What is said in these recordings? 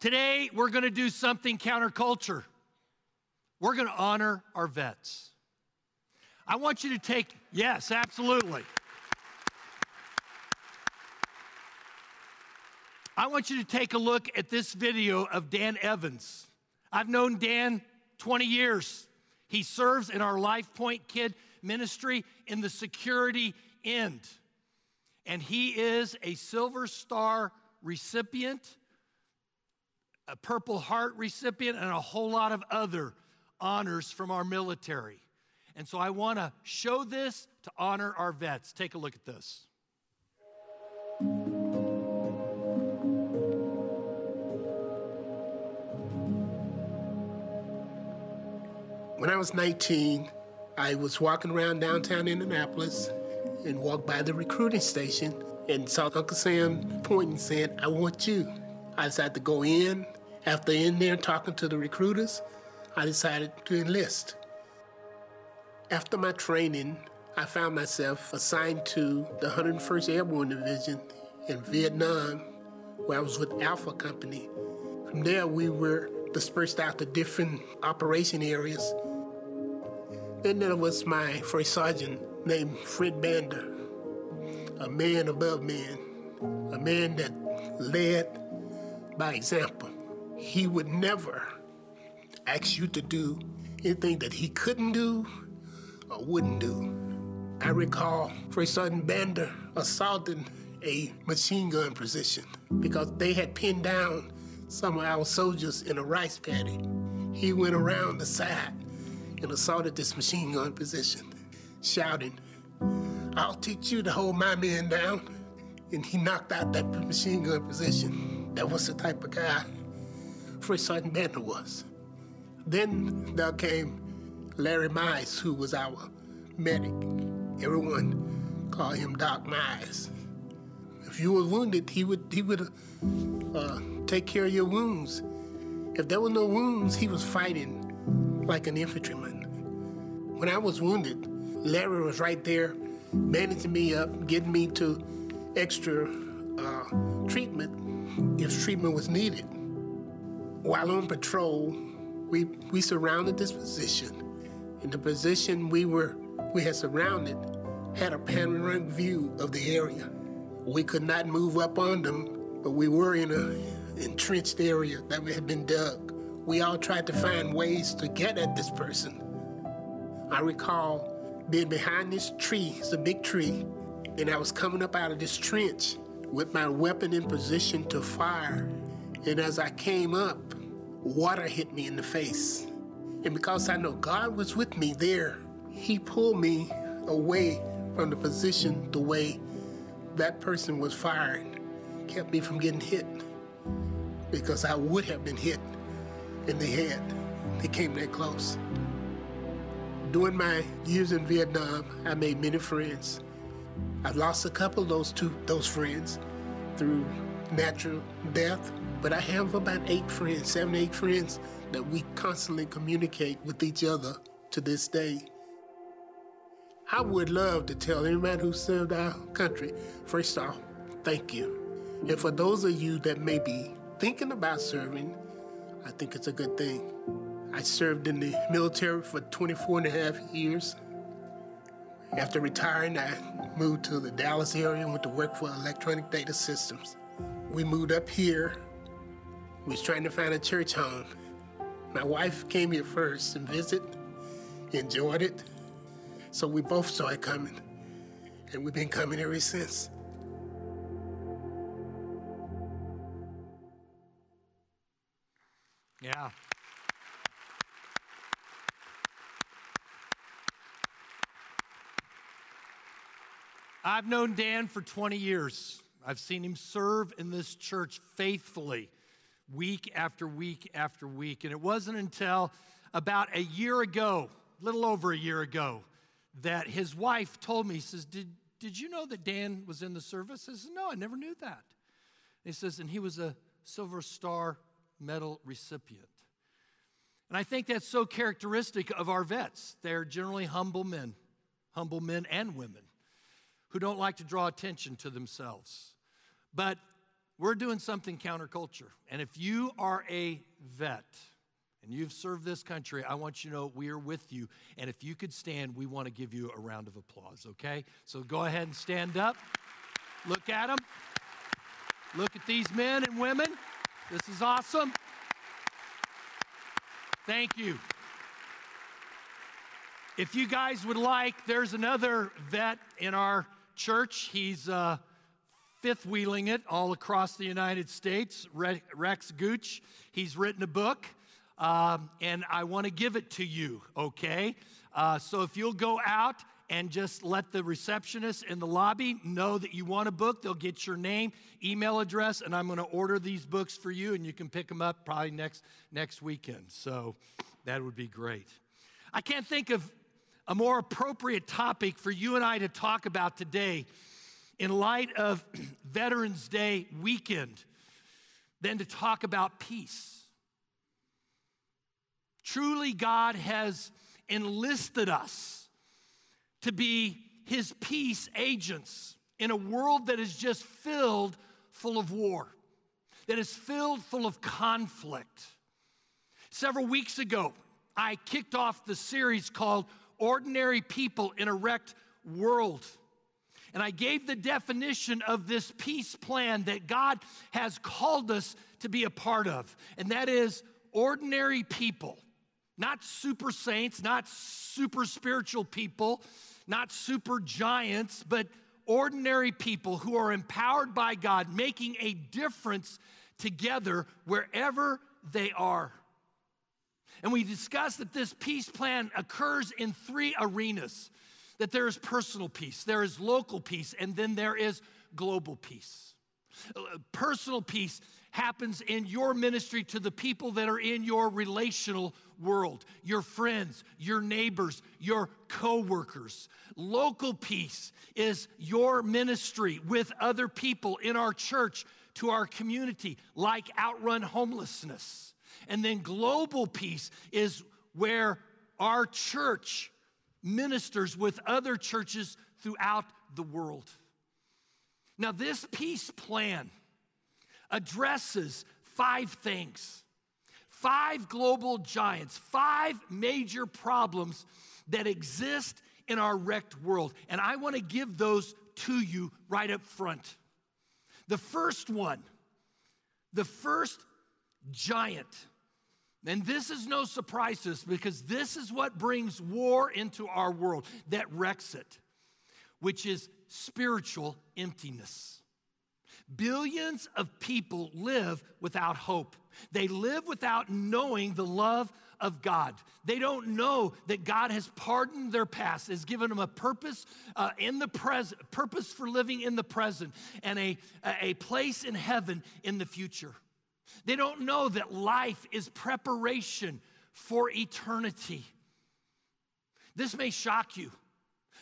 Today, we're going to do something counterculture. We're going to honor our vets. I want you to take, yes, absolutely. I want you to take a look at this video of Dan Evans. I've known Dan 20 years. He serves in our Life Point Kid ministry in the security end. And he is a Silver Star recipient, a Purple Heart recipient, and a whole lot of other honors from our military. And so I want to show this to honor our vets. Take a look at this. When I was 19, I was walking around downtown Indianapolis and walked by the recruiting station and saw Uncle Sam pointing saying, I want you. I decided to go in. After in there talking to the recruiters, I decided to enlist. After my training, I found myself assigned to the 101st Airborne Division in Vietnam, where I was with Alpha Company. From there, we were dispersed out to different operation areas then there was my first sergeant named Fred Bander, a man above men, a man that led by example. He would never ask you to do anything that he couldn't do or wouldn't do. I recall First Sergeant Bander assaulting a machine gun position because they had pinned down some of our soldiers in a rice paddy. He went around the side and assaulted this machine gun position, shouting, I'll teach you to hold my men down. And he knocked out that machine gun position. That was the type of guy First Sergeant Bander was. Then there came Larry Mize, who was our medic. Everyone called him Doc Mize. If you were wounded, he would he would uh, take care of your wounds. If there were no wounds, he was fighting like an infantryman. When I was wounded, Larry was right there, bandaging me up, getting me to extra uh, treatment if treatment was needed. While on patrol, we, we surrounded this position. And the position we were we had surrounded had a panoramic view of the area. We could not move up on them, but we were in a entrenched area that had been dug we all tried to find ways to get at this person. I recall being behind this tree, it's a big tree, and I was coming up out of this trench with my weapon in position to fire. And as I came up, water hit me in the face. And because I know God was with me there, He pulled me away from the position the way that person was firing, kept me from getting hit because I would have been hit in the head. They came that close. During my years in Vietnam, I made many friends. I've lost a couple of those two those friends through natural death, but I have about eight friends, seven, eight friends that we constantly communicate with each other to this day. I would love to tell anybody who served our country, first off, thank you. And for those of you that may be thinking about serving, I think it's a good thing. I served in the military for 24 and a half years. After retiring, I moved to the Dallas area and went to work for Electronic Data Systems. We moved up here. We was trying to find a church home. My wife came here first and visit, enjoyed it. So we both started coming, and we've been coming ever since. Yeah. I've known Dan for 20 years. I've seen him serve in this church faithfully, week after week after week. And it wasn't until about a year ago, a little over a year ago, that his wife told me, he says, Did, did you know that Dan was in the service? I said, No, I never knew that. And he says, And he was a Silver Star medal recipient. And I think that's so characteristic of our vets. They're generally humble men, humble men and women who don't like to draw attention to themselves. But we're doing something counterculture. And if you are a vet and you've served this country, I want you to know we are with you. And if you could stand, we want to give you a round of applause, okay? So go ahead and stand up. Look at them. Look at these men and women. This is awesome. Thank you. If you guys would like, there's another vet in our church. He's uh, fifth wheeling it all across the United States, Rex Gooch. He's written a book, um, and I want to give it to you, okay? Uh, so if you'll go out and just let the receptionist in the lobby know that you want a book, they'll get your name, email address, and I'm going to order these books for you, and you can pick them up probably next, next weekend. So that would be great. I can't think of a more appropriate topic for you and I to talk about today in light of Veterans Day weekend than to talk about peace. Truly, God has enlisted us to be his peace agents in a world that is just filled full of war, that is filled full of conflict. Several weeks ago, I kicked off the series called Ordinary People in a Wrecked World. And I gave the definition of this peace plan that God has called us to be a part of, and that is ordinary people, not super saints, not super spiritual people, not super giants, but ordinary people who are empowered by God, making a difference together wherever they are. And we discussed that this peace plan occurs in three arenas that there is personal peace, there is local peace, and then there is global peace. Uh, personal peace happens in your ministry to the people that are in your relational world, your friends, your neighbors, your coworkers. Local peace is your ministry with other people in our church to our community, like outrun homelessness. And then global peace is where our church ministers with other churches throughout the world. Now, this peace plan addresses five things, five global giants, five major problems that exist in our wrecked world. And I want to give those to you right up front. The first one, the first giant and this is no surprise to us because this is what brings war into our world that wrecks it, which is spiritual emptiness. Billions of people live without hope. They live without knowing the love of God. They don't know that God has pardoned their past, has given them a purpose uh, in the present, purpose for living in the present, and a, a place in heaven in the future. They don't know that life is preparation for eternity. This may shock you,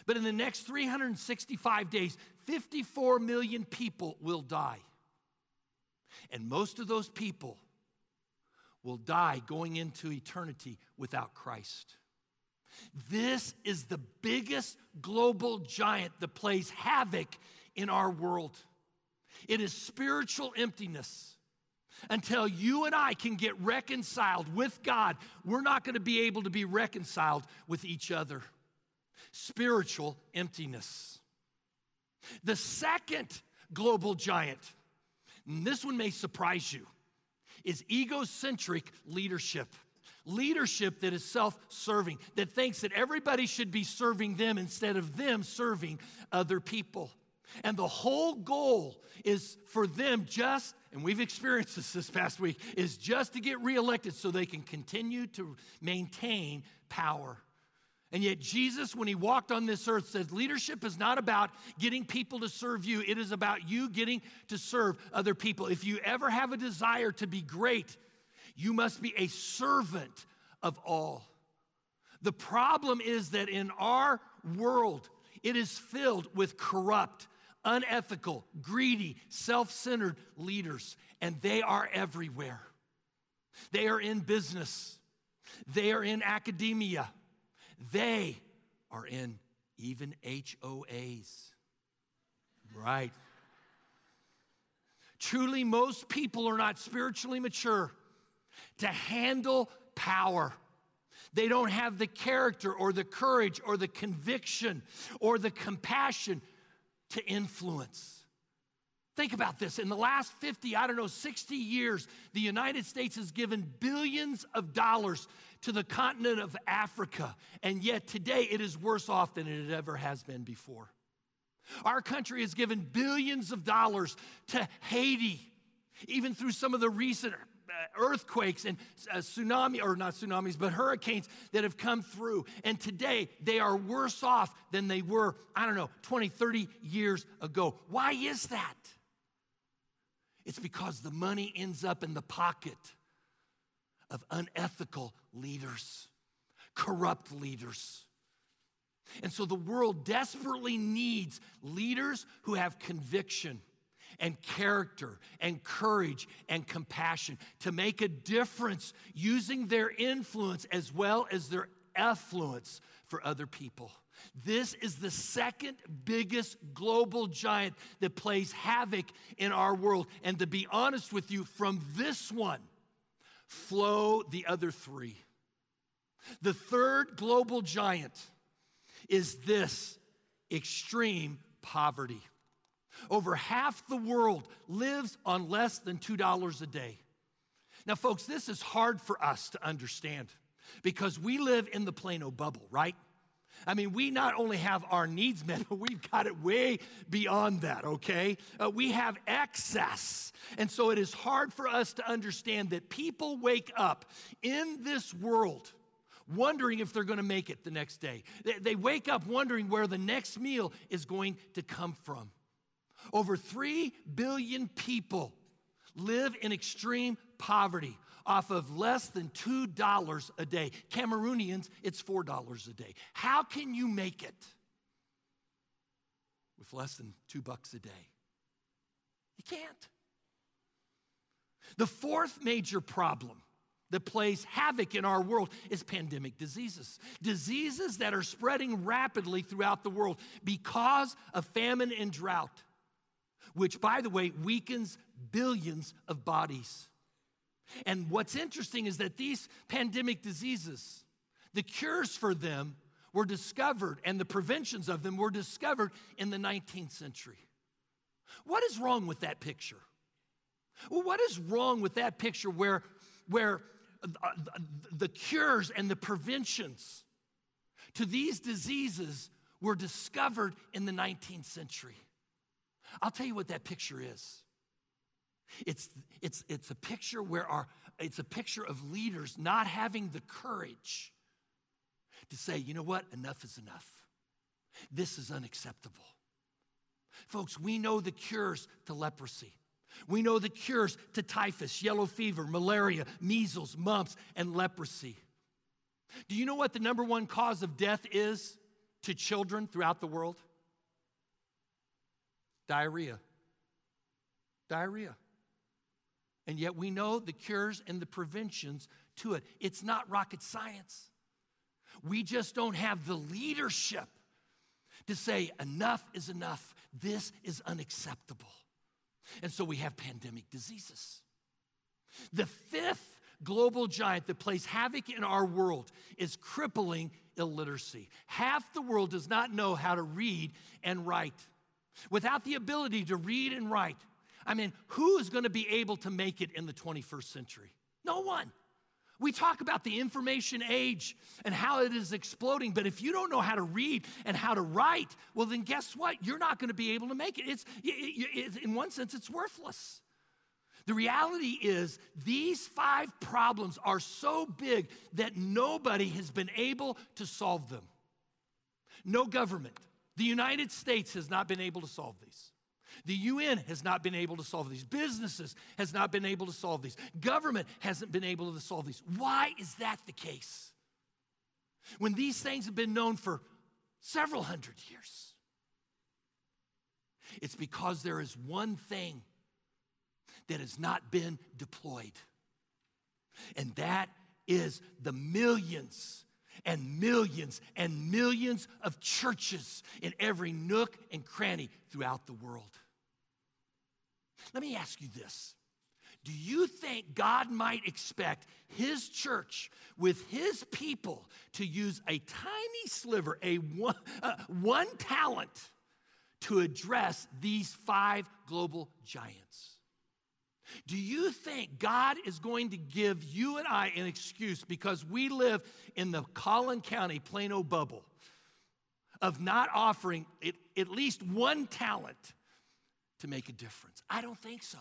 but in the next 365 days, 54 million people will die. And most of those people will die going into eternity without Christ. This is the biggest global giant that plays havoc in our world. It is spiritual emptiness. Until you and I can get reconciled with God, we're not going to be able to be reconciled with each other. Spiritual emptiness. The second global giant, and this one may surprise you, is egocentric leadership. Leadership that is self serving, that thinks that everybody should be serving them instead of them serving other people. And the whole goal is for them just, and we've experienced this this past week, is just to get reelected so they can continue to maintain power. And yet, Jesus, when he walked on this earth, says leadership is not about getting people to serve you, it is about you getting to serve other people. If you ever have a desire to be great, you must be a servant of all. The problem is that in our world, it is filled with corrupt, unethical, greedy, self centered leaders, and they are everywhere. They are in business, they are in academia, they are in even HOAs. Right. Truly, most people are not spiritually mature to handle power. They don't have the character or the courage or the conviction or the compassion to influence. Think about this. In the last 50, I don't know, 60 years, the United States has given billions of dollars to the continent of Africa, and yet today it is worse off than it ever has been before. Our country has given billions of dollars to Haiti, even through some of the recent earthquakes and uh, tsunami or not tsunamis but hurricanes that have come through. And today they are worse off than they were i don't know 20 30 years ago. Why is that? It's because the money ends up in the pocket of unethical leaders corrupt leaders. And so the world desperately needs leaders who have conviction and character and courage and compassion to make a difference using their influence as well as their affluence for other people. This is the second biggest global giant that plays havoc in our world. And to be honest with you, from this one flow the other three. The third global giant is this extreme poverty. Over half the world lives on less than $2 a day. Now, folks, this is hard for us to understand because we live in the Plano bubble, right? I mean, we not only have our needs met, but we've got it way beyond that, okay? Uh, we have excess. And so it is hard for us to understand that people wake up in this world wondering if they're going to make it the next day. They, they wake up wondering where the next meal is going to come from. Over 3 billion people live in extreme poverty off of less than $2 a day. Cameroonians, it's $4 a day. How can you make it with less than 2 bucks a day? You can't. The fourth major problem that plays havoc in our world is pandemic diseases. Diseases that are spreading rapidly throughout the world because of famine and drought, which, by the way, weakens billions of bodies. And what's interesting is that these pandemic diseases, the cures for them were discovered and the preventions of them were discovered in the 19th century. What is wrong with that picture? Well, what is wrong with that picture where, where uh, uh, the cures and the preventions to these diseases were discovered in the 19th century. I'll tell you what that picture is. It's, it's, it's a picture where our, it's a picture of leaders not having the courage to say, you know what, enough is enough. This is unacceptable. Folks, we know the cures to leprosy. We know the cures to typhus, yellow fever, malaria, measles, mumps, and leprosy. Do you know what the number one cause of death is to children throughout the world? Diarrhea. Diarrhea. And yet we know the cures and the preventions to it. It's not rocket science. We just don't have the leadership to say, enough is enough. This is unacceptable. And so we have pandemic diseases. The fifth global giant that plays havoc in our world is crippling illiteracy. Half the world does not know how to read and write. Without the ability to read and write, I mean, who is going to be able to make it in the 21st century? No one. We talk about the information age and how it is exploding, but if you don't know how to read and how to write, well, then guess what? You're not going to be able to make it. It's, it, in one sense, it's worthless. The reality is, these five problems are so big that nobody has been able to solve them. No government. The United States has not been able to solve these. The UN has not been able to solve these. Businesses has not been able to solve these. Government hasn't been able to solve these. Why is that the case? When these things have been known for several hundred years. It's because there is one thing that has not been deployed. And that is the millions and millions and millions of churches in every nook and cranny throughout the world. Let me ask you this. Do you think God might expect his church with his people to use a tiny sliver, a one, uh, one talent to address these five global giants? Do you think God is going to give you and I an excuse because we live in the Collin County Plano bubble of not offering at least one talent to make a difference? I don't think so.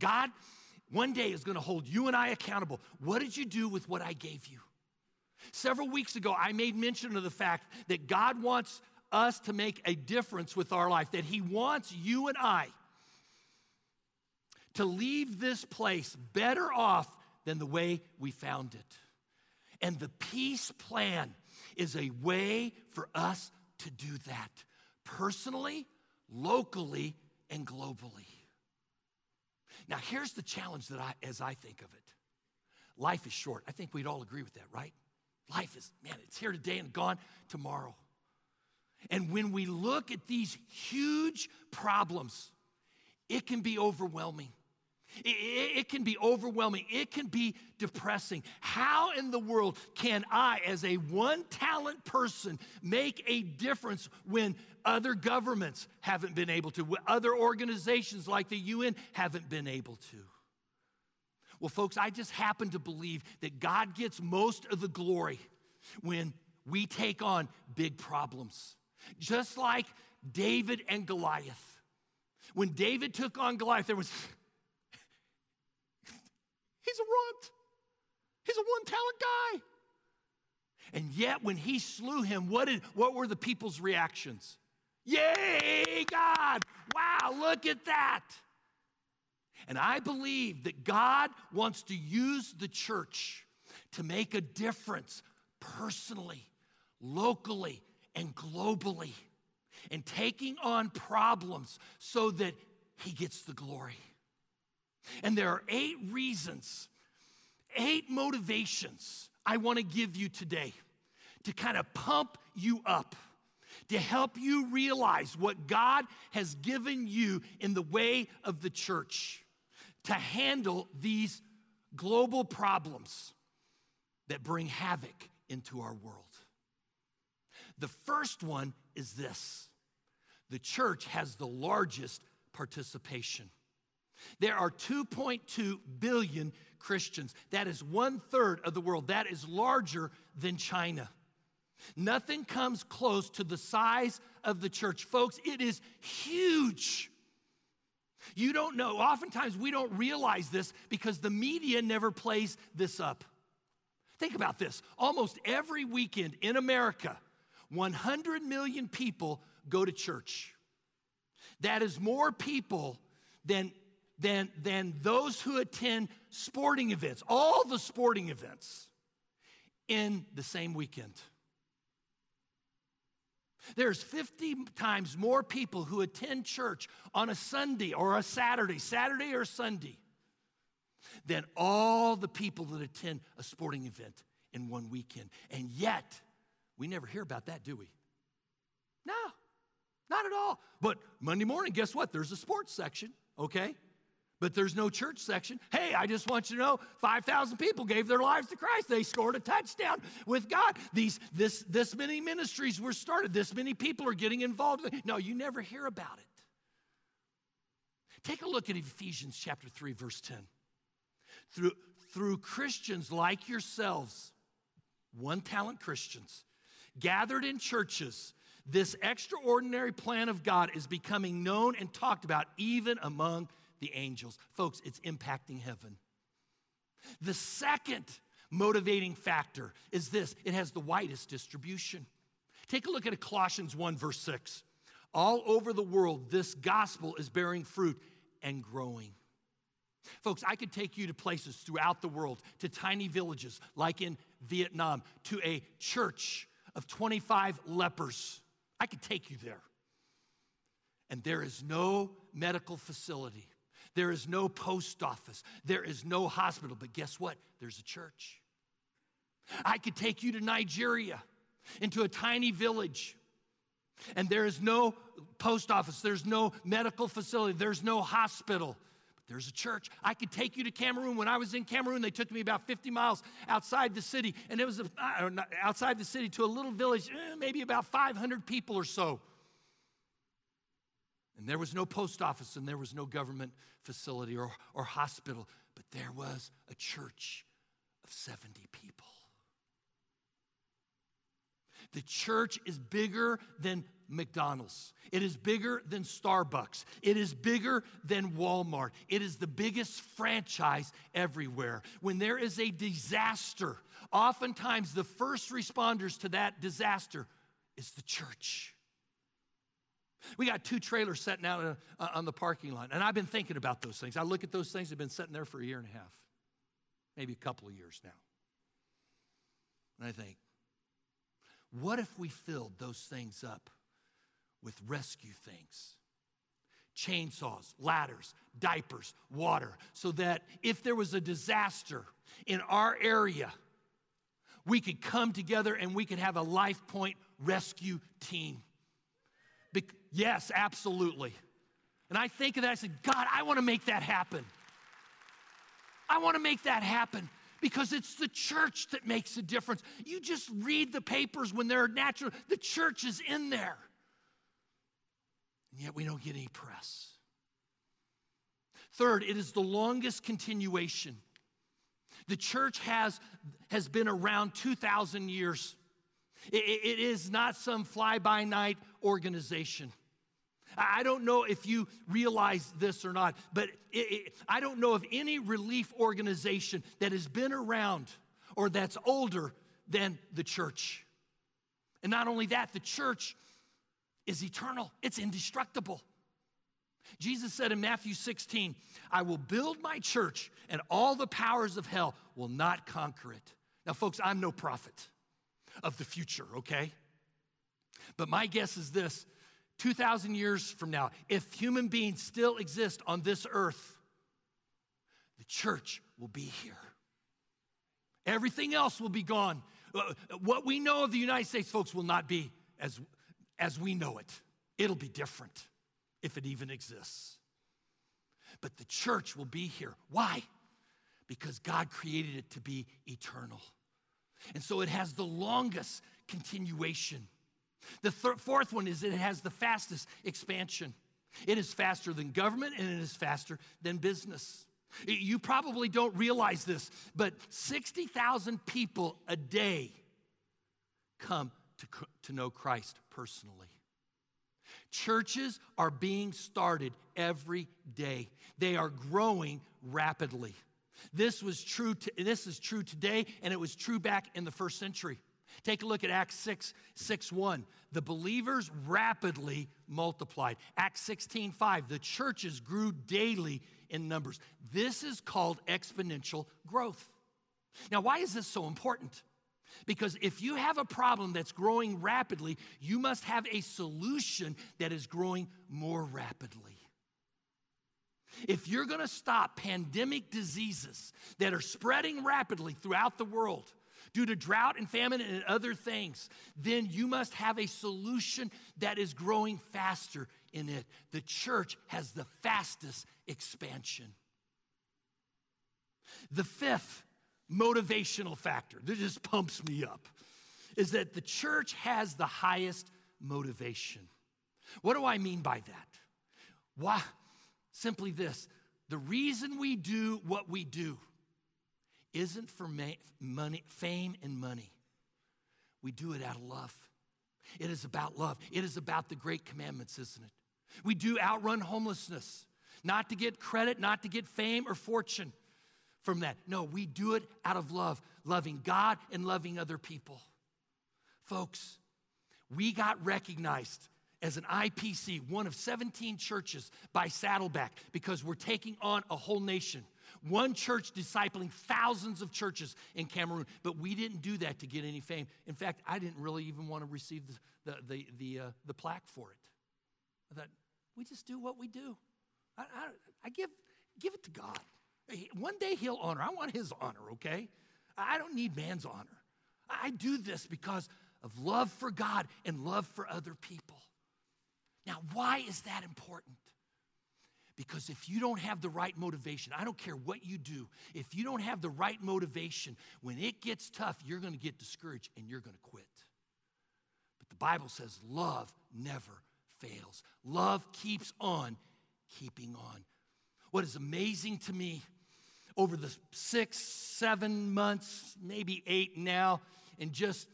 God one day is going to hold you and I accountable. What did you do with what I gave you? Several weeks ago, I made mention of the fact that God wants us to make a difference with our life, that He wants you and I to leave this place better off than the way we found it. And the peace plan is a way for us to do that personally, locally, and globally. Now, here's the challenge that I, as I think of it life is short. I think we'd all agree with that, right? Life is, man, it's here today and gone tomorrow. And when we look at these huge problems, it can be overwhelming. It, it, can be overwhelming. It can be depressing. How in the world can I, as a one talent person, make a difference when other governments haven't been able to, when other organizations like the UN haven't been able to? Well, folks, I just happen to believe that God gets most of the glory when we take on big problems. Just like David and Goliath. When David took on Goliath, there was He's a runt. He's a one talent guy. And yet, when he slew him, what, did, what were the people's reactions? Yay, God! Wow, look at that. And I believe that God wants to use the church to make a difference personally, locally, and globally, and taking on problems so that He gets the glory. And there are eight reasons, eight motivations I want to give you today to kind of pump you up, to help you realize what God has given you in the way of the church to handle these global problems that bring havoc into our world. The first one is this the church has the largest participation. There are 2.2 billion Christians. That is one third of the world. That is larger than China. Nothing comes close to the size of the church. Folks, it is huge. You don't know. Oftentimes we don't realize this because the media never plays this up. Think about this. Almost every weekend in America, 100 million people go to church. That is more people than than, than those who attend sporting events, all the sporting events, in the same weekend. There's 50 times more people who attend church on a Sunday or a Saturday, Saturday or Sunday, than all the people that attend a sporting event in one weekend. And yet, we never hear about that, do we? No, not at all. But Monday morning, guess what? There's a sports section, okay? But there's no church section. Hey, I just want you to know 5,000 people gave their lives to Christ. They scored a touchdown with God. These, this, this many ministries were started. This many people are getting involved. No, you never hear about it. Take a look at Ephesians chapter 3, verse 10. Through, through Christians like yourselves, one talent Christians, gathered in churches, this extraordinary plan of God is becoming known and talked about even among the angels. Folks, it's impacting heaven. The second motivating factor is this it has the widest distribution. Take a look at Colossians 1, verse 6. All over the world, this gospel is bearing fruit and growing. Folks, I could take you to places throughout the world, to tiny villages like in Vietnam, to a church of 25 lepers. I could take you there. And there is no medical facility there is no post office. There is no hospital. But guess what? There's a church. I could take you to Nigeria, into a tiny village And there is no post office, there's no medical facility, there's no hospital. But there's a church. I could take you to Cameroon. When I was in Cameroon, they took me about 50 miles outside the city, and it was a, outside the city to a little village, eh, maybe about 500 people or so. And there was no post office and there was no government facility or, or hospital, but there was a church of 70 people. The church is bigger than McDonald's. It is bigger than Starbucks. It is bigger than Walmart. It is the biggest franchise everywhere. When there is a disaster, oftentimes the first responders to that disaster is the church. We got two trailers sitting out uh, on the parking lot, and I've been thinking about those things. I look at those things, they've been sitting there for a year and a half, maybe a couple of years now. And I think, what if we filled those things up with rescue things? Chainsaws, ladders, diapers, water, so that if there was a disaster in our area, we could come together and we could have a Life Point rescue team. Be- yes, absolutely. And I think of that, I said, God, I want to make that happen. I want to make that happen because it's the church that makes a difference. You just read the papers when they're natural, the church is in there. And yet we don't get any press. Third, it is the longest continuation. The church has, has been around 2,000 years. It, it is not some fly by night organization. I don't know if you realize this or not, but it, it, I don't know of any relief organization that has been around or that's older than the church. And not only that, the church is eternal, it's indestructible. Jesus said in Matthew 16, I will build my church, and all the powers of hell will not conquer it. Now, folks, I'm no prophet of the future, okay? But my guess is this 2,000 years from now, if human beings still exist on this earth, the church will be here. Everything else will be gone. Uh, what we know of the United States, folks, will not be as, as we know it. It'll be different if it even exists. But the church will be here. Why? Because God created it to be eternal. And so it has the longest continuation. The fourth one is it has the fastest expansion. It is faster than government and it is faster than business. You probably don't realize this, but 60,000 people a day come to, to know Christ personally. Churches are being started every day. They are growing rapidly. This was true to, this is true today and it was true back in the first century. Take a look at Acts 6, 6 1. The believers rapidly multiplied. Acts 16 5. The churches grew daily in numbers. This is called exponential growth. Now, why is this so important? Because if you have a problem that's growing rapidly, you must have a solution that is growing more rapidly. If you're gonna stop pandemic diseases that are spreading rapidly throughout the world, due to drought and famine and other things, then you must have a solution that is growing faster in it. The church has the fastest expansion. The fifth motivational factor that just pumps me up is that the church has the highest motivation. What do I mean by that? Why? Simply this the reason we do what we do isn't for money, fame and money. We do it out of love. It is about love. It is about the great commandments, isn't it? We do outrun homelessness, not to get credit, not to get fame or fortune from that. No, we do it out of love, loving God and loving other people. Folks, we got recognized as an IPC, one of 17 churches by Saddleback, because we're taking on a whole nation. One church discipling thousands of churches in Cameroon, but we didn't do that to get any fame. In fact, I didn't really even want to receive the, the, the, the, uh, the plaque for it. I thought, we just do what we do. I, I, I give, give it to God. One day he'll honor. I want his honor, okay? I don't need man's honor. I do this because of love for God and love for other people. Now, why is that important? Because if you don't have the right motivation, I don't care what you do, if you don't have the right motivation, when it gets tough, you're going to get discouraged and you're going to quit. But the Bible says love never fails, love keeps on keeping on. What is amazing to me over the six, seven months, maybe eight now, and just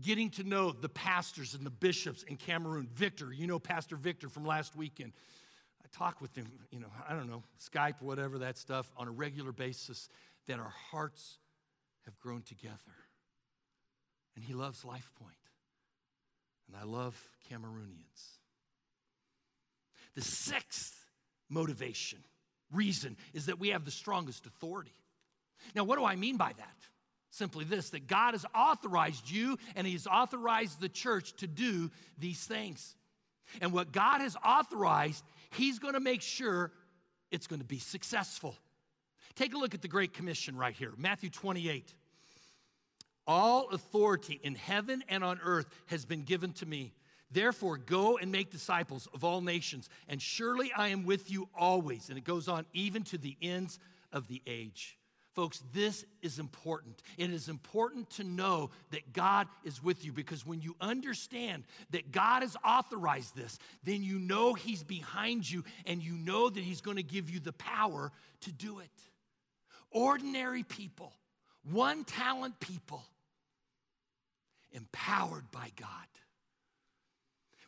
getting to know the pastors and the bishops in Cameroon. Victor, you know Pastor Victor from last weekend. I talk with him, you know, I don't know, Skype, whatever that stuff, on a regular basis, that our hearts have grown together. And he loves Life Point, and I love Cameroonians. The sixth motivation, reason, is that we have the strongest authority. Now, what do I mean by that? Simply this that God has authorized you and He's authorized the church to do these things. And what God has authorized, He's going to make sure it's going to be successful. Take a look at the Great Commission right here Matthew 28. All authority in heaven and on earth has been given to me. Therefore, go and make disciples of all nations, and surely I am with you always. And it goes on, even to the ends of the age. Folks, this is important. It is important to know that God is with you because when you understand that God has authorized this, then you know He's behind you and you know that He's going to give you the power to do it. Ordinary people, one talent people, empowered by God.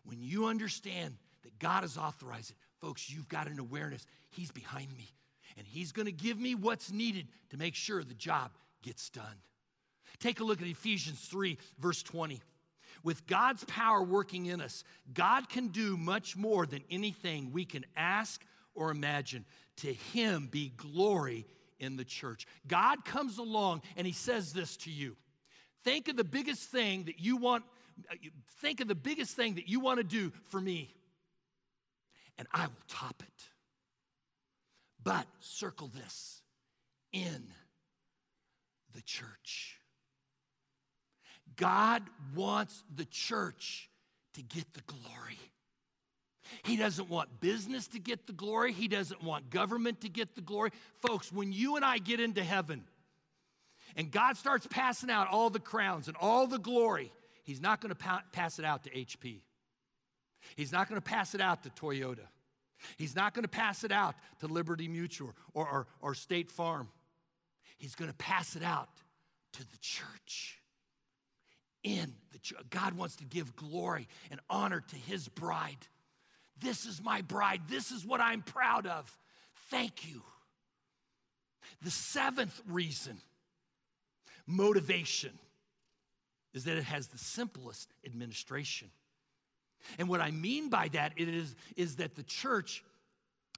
When you understand that God has authorized it, folks, you've got an awareness He's behind me and He's going to give me what's needed to make sure the job gets done. Take a look at Ephesians 3, verse 20. With God's power working in us, God can do much more than anything we can ask or imagine. To Him be glory in the church. God comes along and He says this to you. Think of the biggest thing that you want, think of the biggest thing that you want to do for me, and I will top it. But circle this in the church. God wants the church to get the glory. He doesn't want business to get the glory. He doesn't want government to get the glory. Folks, when you and I get into heaven and God starts passing out all the crowns and all the glory, He's not going to pa- pass it out to HP. He's not going to pass it out to Toyota. He's not going to pass it out to Liberty Mutual or, or, or State Farm. He's going to pass it out to the church. In the church. God wants to give glory and honor to his bride. This is my bride. This is what I'm proud of. Thank you. The seventh reason, motivation, is that it has the simplest administration. And what I mean by that is, is that the church,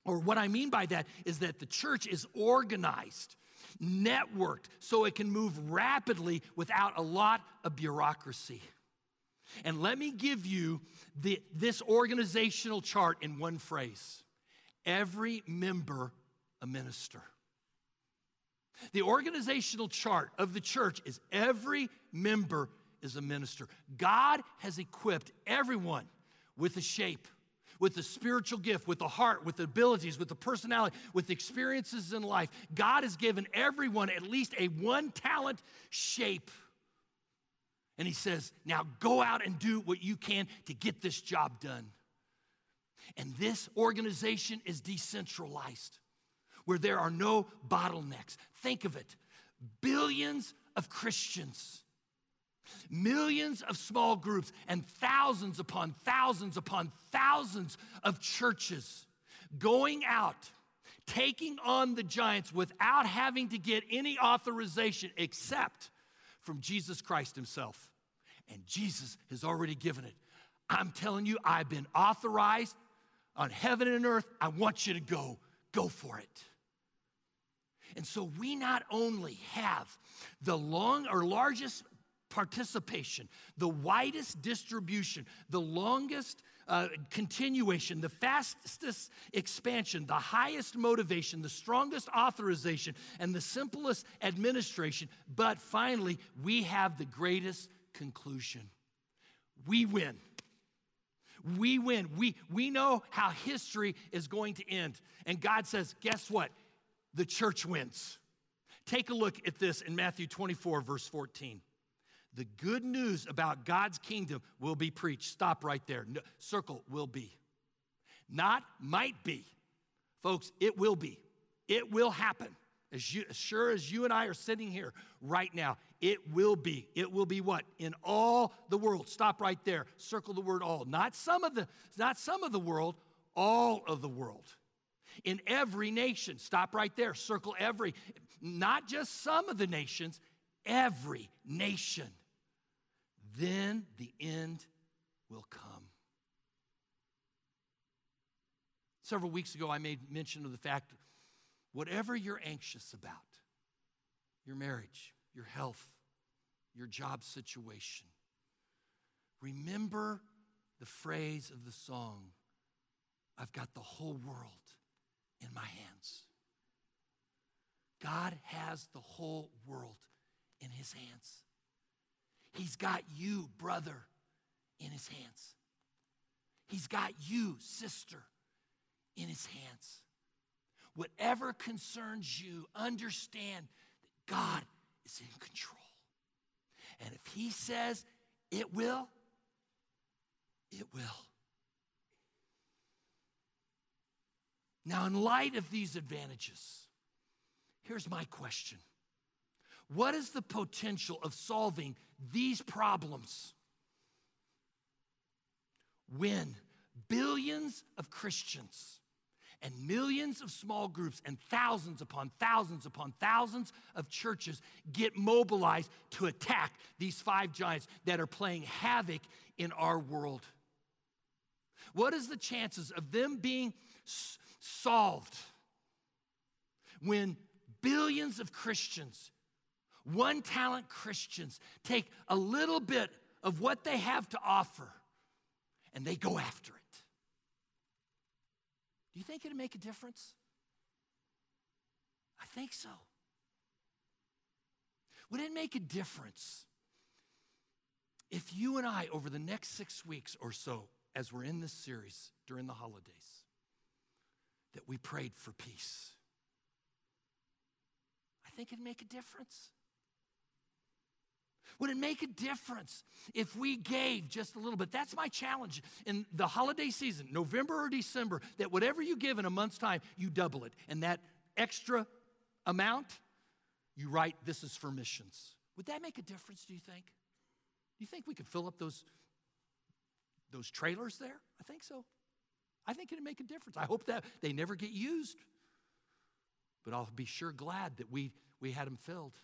or what I mean by that is that the church is organized, networked, so it can move rapidly without a lot of bureaucracy. And let me give you the, this organizational chart in one phrase every member a minister. The organizational chart of the church is every member is a minister. God has equipped everyone with a shape, with a spiritual gift, with a heart, with the abilities, with a personality, with experiences in life. God has given everyone at least a one talent shape. And He says, now go out and do what you can to get this job done. And this organization is decentralized, where there are no bottlenecks. Think of it billions of Christians Millions of small groups and thousands upon thousands upon thousands of churches going out, taking on the giants without having to get any authorization except from Jesus Christ Himself. And Jesus has already given it. I'm telling you, I've been authorized on heaven and earth. I want you to go. Go for it. And so we not only have the long or largest participation, the widest distribution, the longest uh, continuation, the fastest expansion, the highest motivation, the strongest authorization, and the simplest administration. But finally, we have the greatest conclusion. We win. We win. We, we know how history is going to end. And God says, guess what? The church wins. Take a look at this in Matthew 24, verse 14. The good news about God's kingdom will be preached. Stop right there. No, circle will be. Not might be. Folks, it will be. It will happen. As, you, as sure as you and I are sitting here right now, it will be. It will be what? In all the world. Stop right there. Circle the word all. Not some of the, not some of the world, all of the world. In every nation. Stop right there. Circle every. Not just some of the nations, every nation. Then the end will come. Several weeks ago, I made mention of the fact whatever you're anxious about, your marriage, your health, your job situation, remember the phrase of the song I've got the whole world in my hands. God has the whole world in his hands. He's got you, brother, in his hands. He's got you, sister, in his hands. Whatever concerns you, understand that God is in control. And if he says it will, it will. Now, in light of these advantages, here's my question What is the potential of solving these problems when billions of Christians and millions of small groups and thousands upon thousands upon thousands of churches get mobilized to attack these five giants that are playing havoc in our world. What is the chances of them being s- solved when billions of Christians, one talent Christians, take a little bit of what they have to offer and they go after it? Do you think it'd make a difference? I think so. Would it make a difference if you and I, over the next six weeks or so, as we're in this series during the holidays, that we prayed for peace? I think it'd make a difference. Would it make a difference if we gave just a little bit? That's my challenge in the holiday season, November or December, that whatever you give in a month's time, you double it. And that extra amount, you write, this is for missions. Would that make a difference, do you think? Do you think we could fill up those, those trailers there? I think so. I think it'd make a difference. I hope that they never get used. But I'll be sure glad that we, we had them filled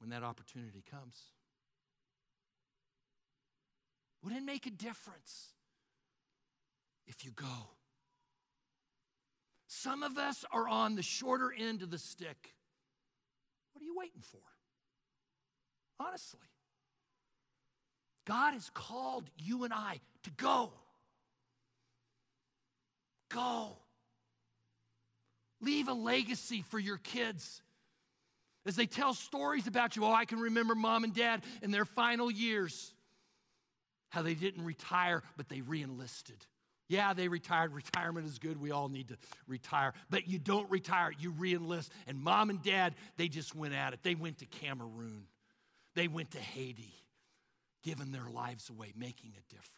when that opportunity comes. Would it make a difference if you go? Some of us are on the shorter end of the stick. What are you waiting for? Honestly. God has called you and I to go. Go. Leave a legacy for your kids. As they tell stories about you, oh, I can remember mom and dad in their final years how they didn't retire, but they reenlisted. Yeah, they retired. Retirement is good. We all need to retire. But you don't retire, you reenlist. And mom and dad, they just went at it. They went to Cameroon, they went to Haiti, giving their lives away, making a difference.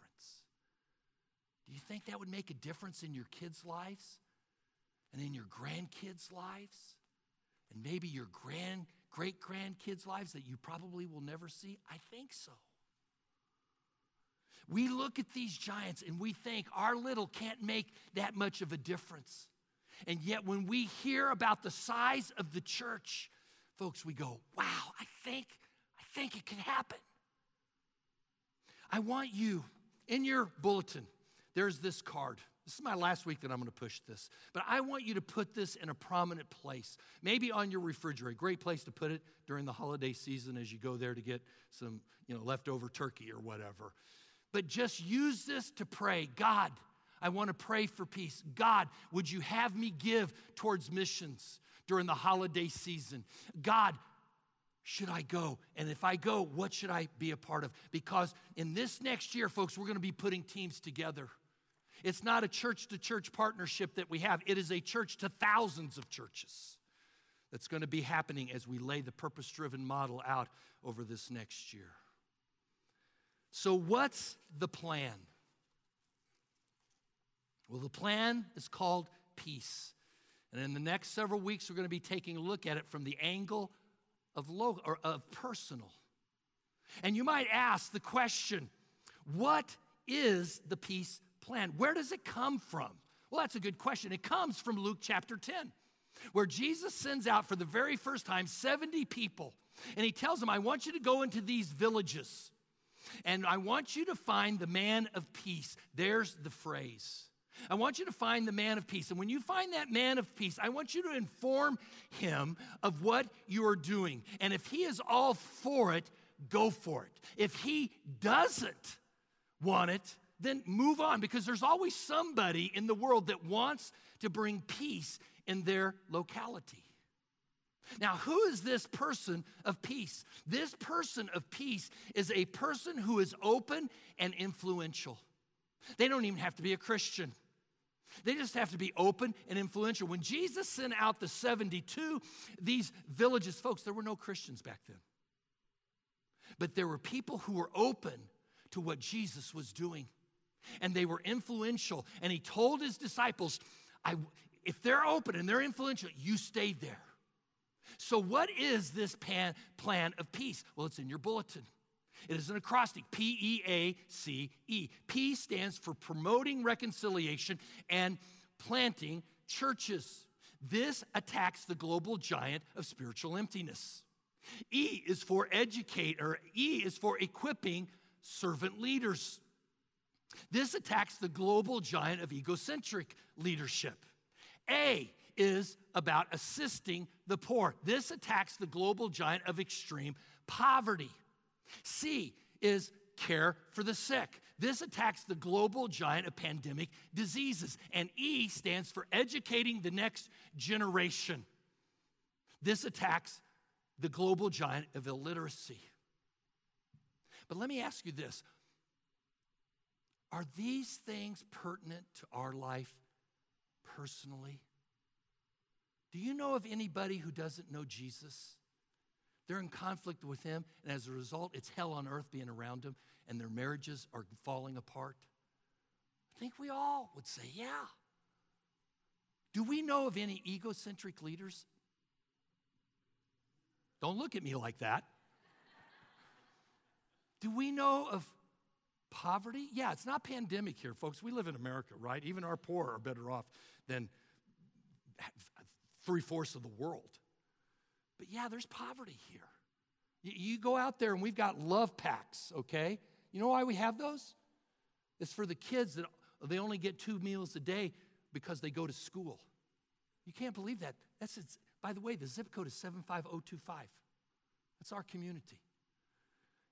Do you think that would make a difference in your kids' lives and in your grandkids' lives? And maybe your grand, great grandkids' lives that you probably will never see? I think so. We look at these giants and we think our little can't make that much of a difference. And yet, when we hear about the size of the church, folks, we go, wow, I think, I think it can happen. I want you, in your bulletin, there's this card. This is my last week that I'm going to push this. But I want you to put this in a prominent place, maybe on your refrigerator. Great place to put it during the holiday season as you go there to get some, you know, leftover turkey or whatever but just use this to pray God, I want to pray for peace. God, would you have me give towards missions during the holiday season? God, should I go? And if I go, what should I be a part of? Because in this next year, folks, we're going to be putting teams together. It's not a church to church partnership that we have, it is a church to thousands of churches that's going to be happening as we lay the purpose driven model out over this next year. So, what's the plan? Well, the plan is called peace. And in the next several weeks, we're going to be taking a look at it from the angle of, local, or of personal. And you might ask the question what is the peace plan? Where does it come from? Well, that's a good question. It comes from Luke chapter 10, where Jesus sends out for the very first time 70 people. And he tells them, I want you to go into these villages and I want you to find the man of peace. There's the phrase. I want you to find the man of peace. And when you find that man of peace, I want you to inform him of what you are doing. And if he is all for it, go for it. If he doesn't want it, then move on because there's always somebody in the world that wants to bring peace in their locality. Now, who is this person of peace? This person of peace is a person who is open and influential. They don't even have to be a Christian. They just have to be open and influential. When Jesus sent out the 72, these villages, folks, there were no Christians back then. But there were people who were open to what Jesus was doing. And they were influential. And he told his disciples, I, if they're open and they're influential, you stay there. So, what is this pan, plan of peace? Well, it's in your bulletin. It is an acrostic P E A C E. P stands for promoting reconciliation and planting churches. This attacks the global giant of spiritual emptiness. E is for educate, or E is for equipping servant leaders. This attacks the global giant of egocentric leadership. A is about assisting the poor. This attacks the global giant of extreme poverty. C is care for the sick. This attacks the global giant of pandemic diseases. And E stands for educating the next generation. This attacks the global giant of illiteracy. But let me ask you this Are these things pertinent to our life personally? Do you know of anybody who doesn't know Jesus? They're in conflict with him, and as a result, it's hell on earth being around them, and their marriages are falling apart. I think we all would say, yeah. Do we know of any egocentric leaders? Don't look at me like that. Do we know of poverty? Yeah, it's not pandemic here, folks. We live in America, right? Even our poor are better off than three fourths of the world. But yeah, there's poverty here. You, go out there and we've got love packs, okay? You know why we have those? It's for the kids that they only get two meals a day because they go to school. You can't believe that. That's by the way, the zip code is 75025. That's our community.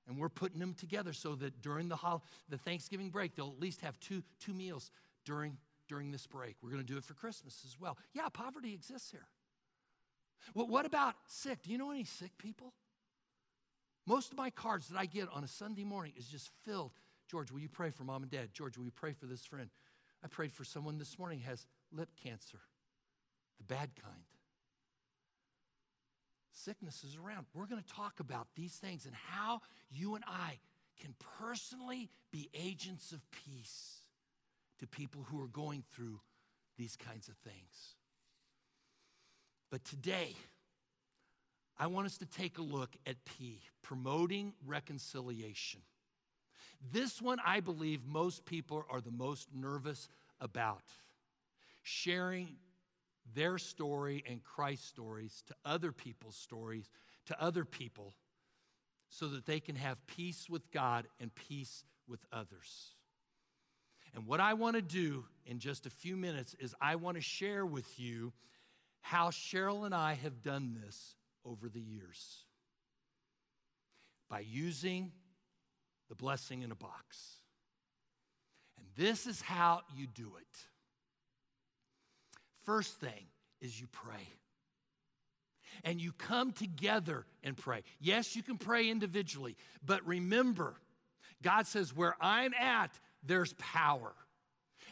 And we're putting them together so that during the, hol- the Thanksgiving break, they'll at least have two, two meals during, during this break. We're going to do it for Christmas as well. Yeah, poverty exists here. Well, what about sick? Do you know any sick people? Most of my cards that I get on a Sunday morning is just filled. George, will you pray for mom and dad? George, will you pray for this friend? I prayed for someone this morning has lip cancer, the bad kind. Sickness is around. We're going to talk about these things and how you and I can personally be agents of peace to people who are going through these kinds of things. But today, I want us to take a look at P, promoting reconciliation. This one, I believe, most people are the most nervous about. Sharing their story and Christ's stories to other people's stories, to other people, so that they can have peace with God and peace with others. And what I want to do in just a few minutes is I want to share with you how Cheryl and I have done this over the years by using the blessing in a box. And this is how you do it. First thing is you pray. and you come together and pray. Yes, you can pray individually, but remember, God says, where I'm at, there's power.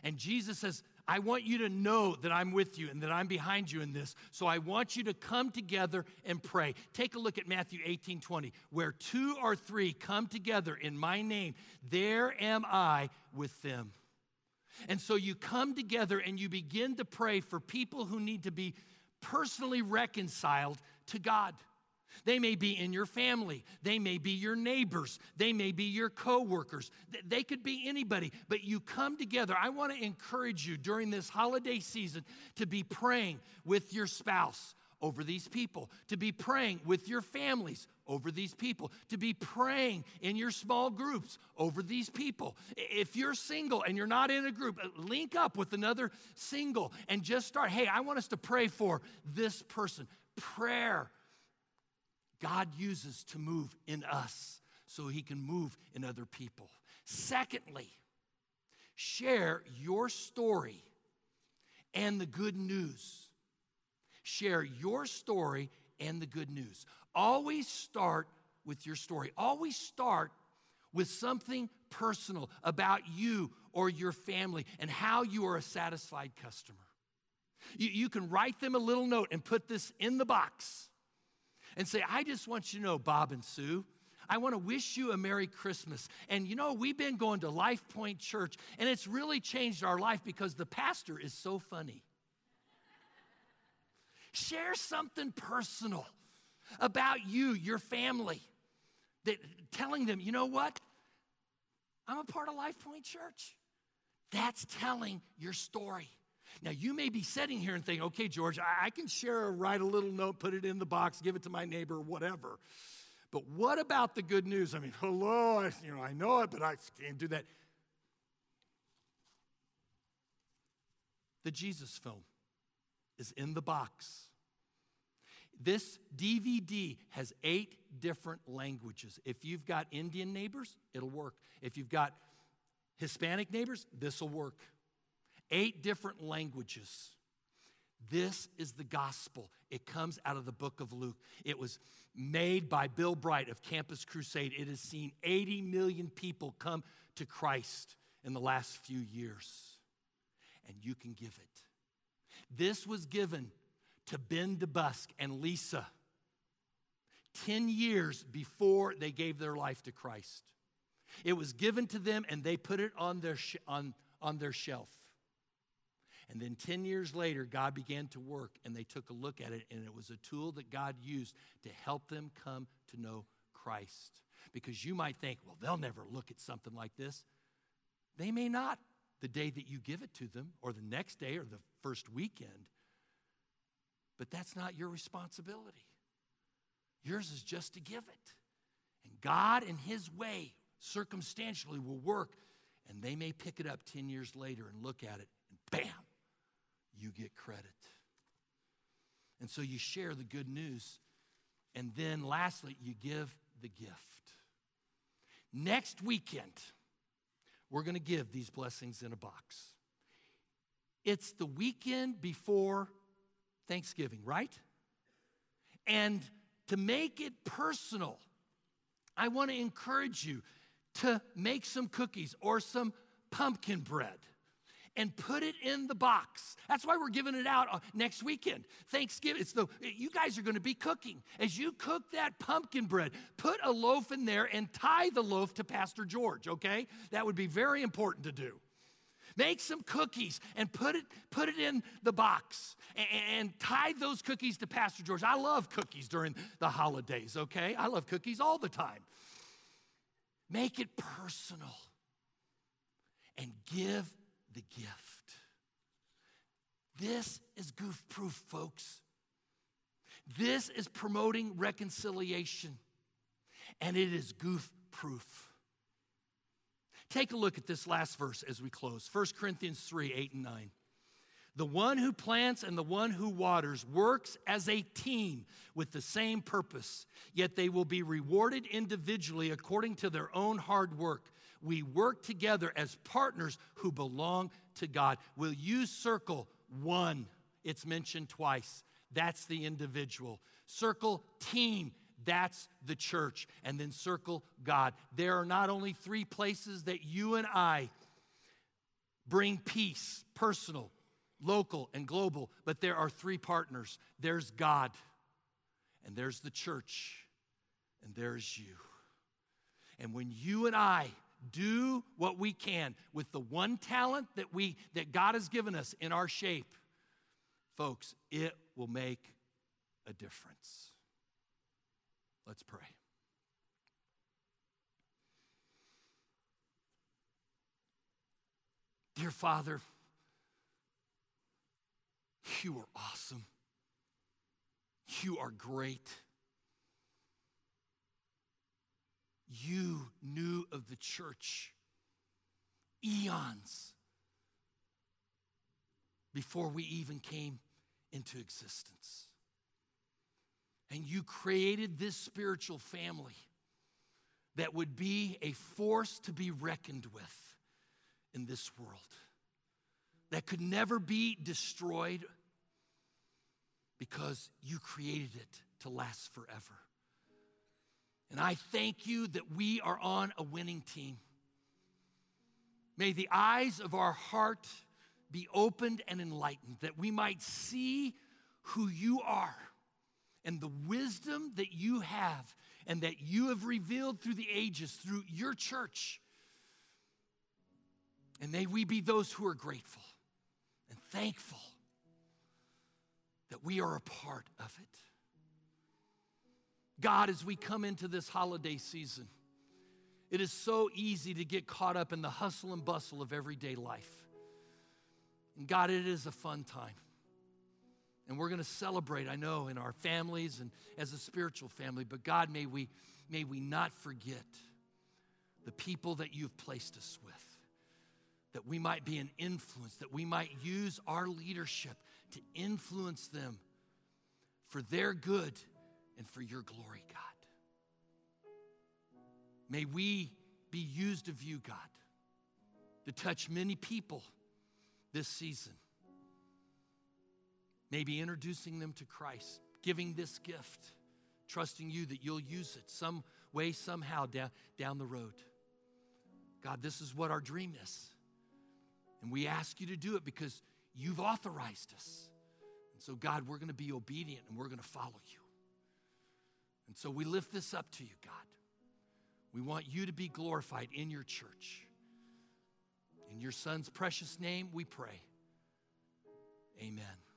And Jesus says, I want you to know that I'm with you and that I'm behind you in this. So I want you to come together and pray. Take a look at Matthew 18 20. Where two or three come together in my name, there am I with them. And so you come together and you begin to pray for people who need to be personally reconciled to God. They may be in your family. They may be your neighbors. They may be your coworkers. They could be anybody, but you come together. I want to encourage you during this holiday season to be praying with your spouse over these people, to be praying with your families over these people, to be praying in your small groups over these people. If you're single and you're not in a group, uh, link up with another single and just start, hey, I want us to pray for this person. Prayer God uses to move in us so he can move in other people. Secondly, share your story and the good news. Share your story and the good news. Always start with your story. Always start with something personal about you or your family and how you are a satisfied customer. You, you can write them a little note and put this in the box and say, I just want you to know, Bob and Sue, I want to wish you a Merry Christmas. And you know, we've been going to Life Point Church, and it's really changed our life because the pastor is so funny. Share something personal about you, your family, that telling them, you know what? I'm a part of Life Point Church. That's telling your story. Now, you may be sitting here and thinking, okay, George, I, can share, write a little note, put it in the box, give it to my neighbor, whatever. But what about the good news? I mean, hello, I, you know, I know it, but I can't do that. The Jesus film is in the box. This DVD has eight different languages. If you've got Indian neighbors, it'll work. If you've got Hispanic neighbors, this will work eight different languages. This is the gospel. It comes out of the book of Luke. It was made by Bill Bright of Campus Crusade. It has seen 80 million people come to Christ in the last few years. And you can give it. This was given to Ben DeBusk and Lisa 10 years before they gave their life to Christ. It was given to them and they put it on their, sh- on, on their shelf. And then 10 years later, God began to work and they took a look at it, and it was a tool that God used to help them come to know Christ. Because you might think, well, they'll never look at something like this. They may not the day that you give it to them, or the next day, or the first weekend. But that's not your responsibility. Yours is just to give it. And God, in His way, circumstantially, will work, and they may pick it up 10 years later and look at it, and bam, you get credit. And so you share the good news. And then lastly, you give the gift. Next weekend, we're going to give these blessings in a box. It's the weekend before Thanksgiving, right? And to make it personal, I want to encourage you to make some cookies or some pumpkin bread and put it in the box. That's why we're giving it out uh, next weekend. Thanksgiving. It's the you guys are going to be cooking. As you cook that pumpkin bread, put a loaf in there and tie the loaf to Pastor George, okay? That would be very important to do. Make some cookies and put it put it in the box and, and tie those cookies to Pastor George. I love cookies during the holidays, okay? I love cookies all the time. Make it personal and give the gift. This is goof proof, folks. This is promoting reconciliation, and it is goof proof. Take a look at this last verse as we close 1 Corinthians 3 8 and 9. The one who plants and the one who waters works as a team with the same purpose, yet they will be rewarded individually according to their own hard work. We work together as partners who belong to God. Will you circle one? It's mentioned twice. That's the individual. Circle team. That's the church. And then circle God. There are not only three places that you and I bring peace, personal, local, and global, but there are three partners there's God, and there's the church, and there's you. And when you and I do what we can with the one talent that we that God has given us in our shape, folks, it will make a difference. Let's pray. Dear Father, you are awesome. You are great. You knew of the church eons before we even came into existence. And you created this spiritual family that would be a force to be reckoned with in this world, that could never be destroyed because you created it to last forever. And I thank you that we are on a winning team. May the eyes of our heart be opened and enlightened, that we might see who you are and the wisdom that you have and that you have revealed through the ages through your church. And may we be those who are grateful and thankful that we are a part of it. God, as we come into this holiday season, it is so easy to get caught up in the hustle and bustle of everyday life. And God, it is a fun time. And we're going to celebrate, I know, in our families and as a spiritual family. But God, may we, may we not forget the people that you've placed us with, that we might be an influence, that we might use our leadership to influence them for their good and for your glory, God. May we be used of you, God, to touch many people this season. Maybe introducing them to Christ, giving this gift, trusting you that you'll use it some way, somehow down, down the road. God, this is what our dream is. And we ask you to do it because you've authorized us. And so, God, we're going to be obedient and we're going to follow you. And so we lift this up to you, God. We want you to be glorified in your church. In your son's precious name, we pray. Amen.